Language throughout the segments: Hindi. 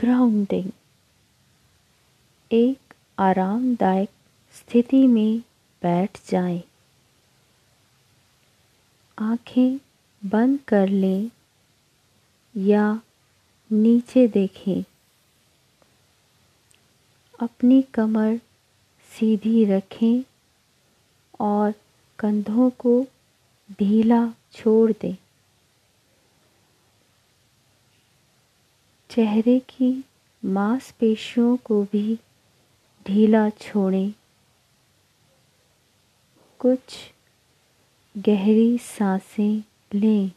ग्राउंडिंग एक आरामदायक स्थिति में बैठ जाएँ। आँखें बंद कर लें या नीचे देखें। अपनी कमर सीधी रखें और कंधों को ढीला छोड़ दें। चेहरे की मांसपेशियों को भी ढीला छोड़ें। कुछ गहरी साँसें लें।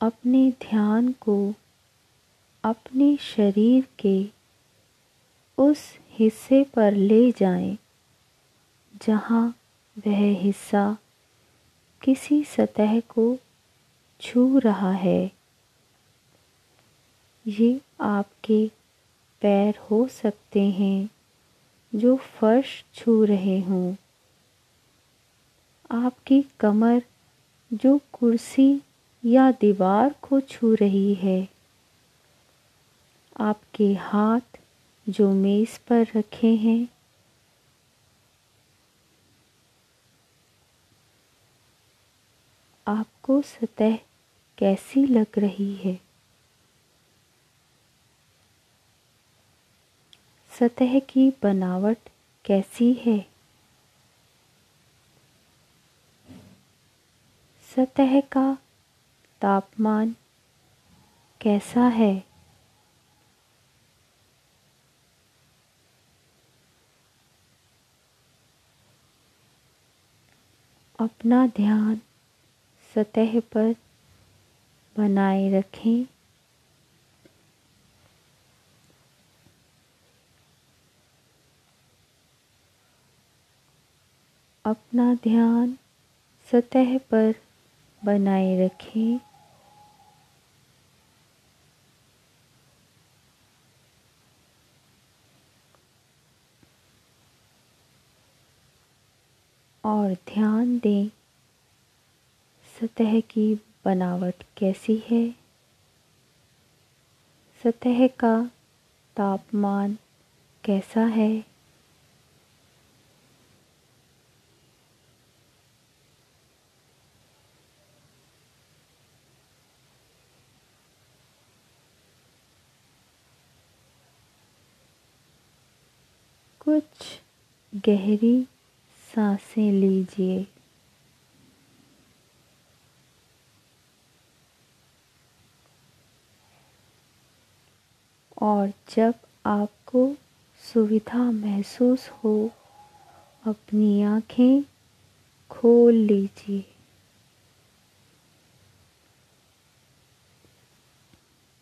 अपने ध्यान को अपने शरीर के उस हिस्से पर ले जाएँ, जहाँ वह हिस्सा किसी सतह को छू रहा है। ये आपके पैर हो सकते हैं, जो फर्श छू रहे हों। आपकी कमर, जो कुर्सी या दीवार को छू रही है। आपके हाथ जो मेज़ पर रखे हैं। आपको सतह कैसी लग रही है? सतह की बनावट कैसी है? सतह का तापमान कैसा है? अपना ध्यान सतह पर बनाए रखें। अपना ध्यान सतह पर बनाए रखें। और ध्यान दें, सतह की बनावट कैसी है। सतह का तापमान कैसा है? कुछ गहरी साँसें लीजिए। और जब आपको सुविधा महसूस हो अपनी आँखें खोल लीजिए।